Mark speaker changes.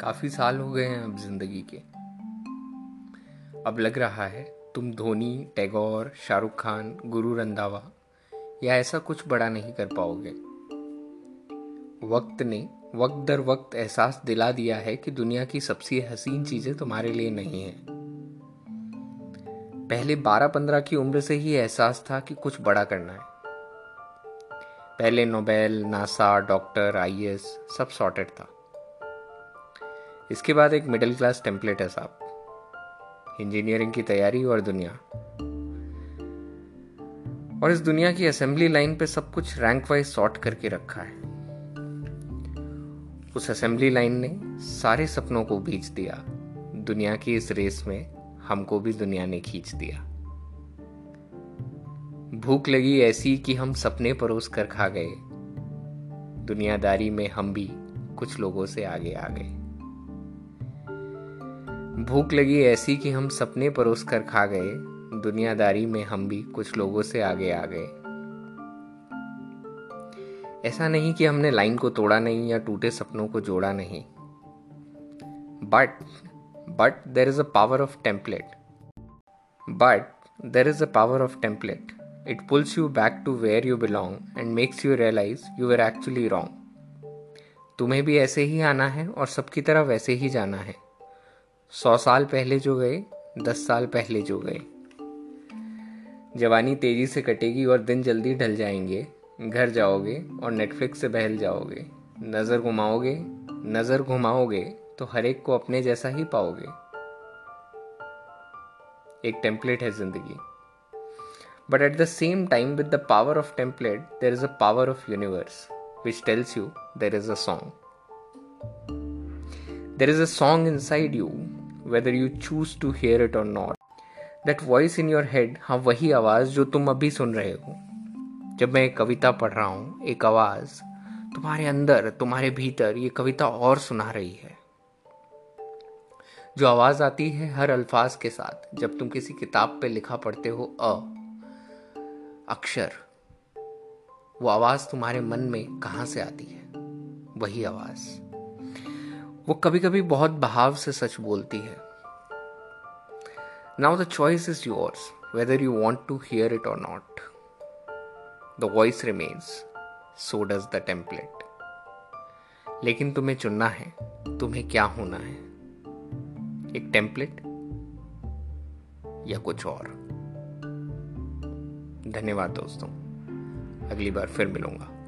Speaker 1: काफ़ी साल हो गए हैं अब ज़िंदगी के। अब लग रहा है तुम धोनी, टैगोर, शाहरुख खान, गुरु रंधावा या ऐसा कुछ बड़ा नहीं कर पाओगे। वक्त ने वक्त दर वक्त एहसास दिला दिया है कि दुनिया की सबसे हसीन चीज़ें तुम्हारे लिए नहीं है। पहले 12-15 की उम्र से ही एहसास था कि कुछ बड़ा करना है। पहले नोबेल, नासा, डॉक्टर, आईएएस, सब सॉर्टेड था। इसके बाद एक मिडिल क्लास टेम्पलेट है साहब। इंजीनियरिंग की तैयारी और दुनिया। और इस दुनिया की असेंबली लाइन पे सब कुछ रैंक वाइज सॉर्ट करके रखा है। उस असेंबली लाइन ने सारे सपनों को बीच दिया। दुनिया की इस रेस में हमको भी दुनिया ने खींच दिया। भूख लगी ऐसी कि हम सपने परोस कर खा गए। दुनियादारी में हम भी कुछ लोगों से आगे आ गए। भूख लगी ऐसी कि हम सपने परोस कर खा गए। दुनियादारी में हम भी कुछ लोगों से आगे आ गए। ऐसा नहीं कि हमने लाइन को तोड़ा नहीं या टूटे सपनों को जोड़ा नहीं। But but there is a power of template but there is a power of template It pulls you back to where you belong and makes you realize you were actually wrong. तुम्हें भी ऐसे ही आना है और सबकी तरह वैसे ही जाना है। सौ साल पहले जो गए, दस साल पहले जो गए। जवानी तेज़ी से कटेगी और दिन जल्दी ढल जाएँगे। घर जाओगे और नेटफ्लिक्स से बहल जाओगे। नज़र घुमाओगे नज़र घुमाओगे तो हर एक को अपने जैसा ही पाओगे। एक टेम्पलेट है ज़िंदगी। But at the same time with the power of template there is a power of universe which tells you there is a song there is a song inside you whether you choose to hear it or not. That voice in your head हाँ वही आवाज़ जो तुम अभी सुन रहे हो। जब मैं एक कविता पढ़ रहा हूँ, एक आवाज़, तुम्हारे अंदर, तुम्हारे भीतर ये कविता और सुना रही है। जो आवाज़ आती है हर अल्फाज के साथ, जब तुम किसी किताब पे लिखा पढ़ते हो, अ, अक्षर, वो आवाज़ तुम्हारे मन में कहाँ से आती है? वही आवाज़। वो कभी कभी बहुत बहाव से सच बोलती है। Now the choice is yours whether you want to hear it or not the voice remains so does the template लेकिन तुम्हें चुनना है, तुम्हें क्या होना है? एक टेम्पलेट या कुछ और? धन्यवाद दोस्तों, अगली बार फिर मिलूँगा।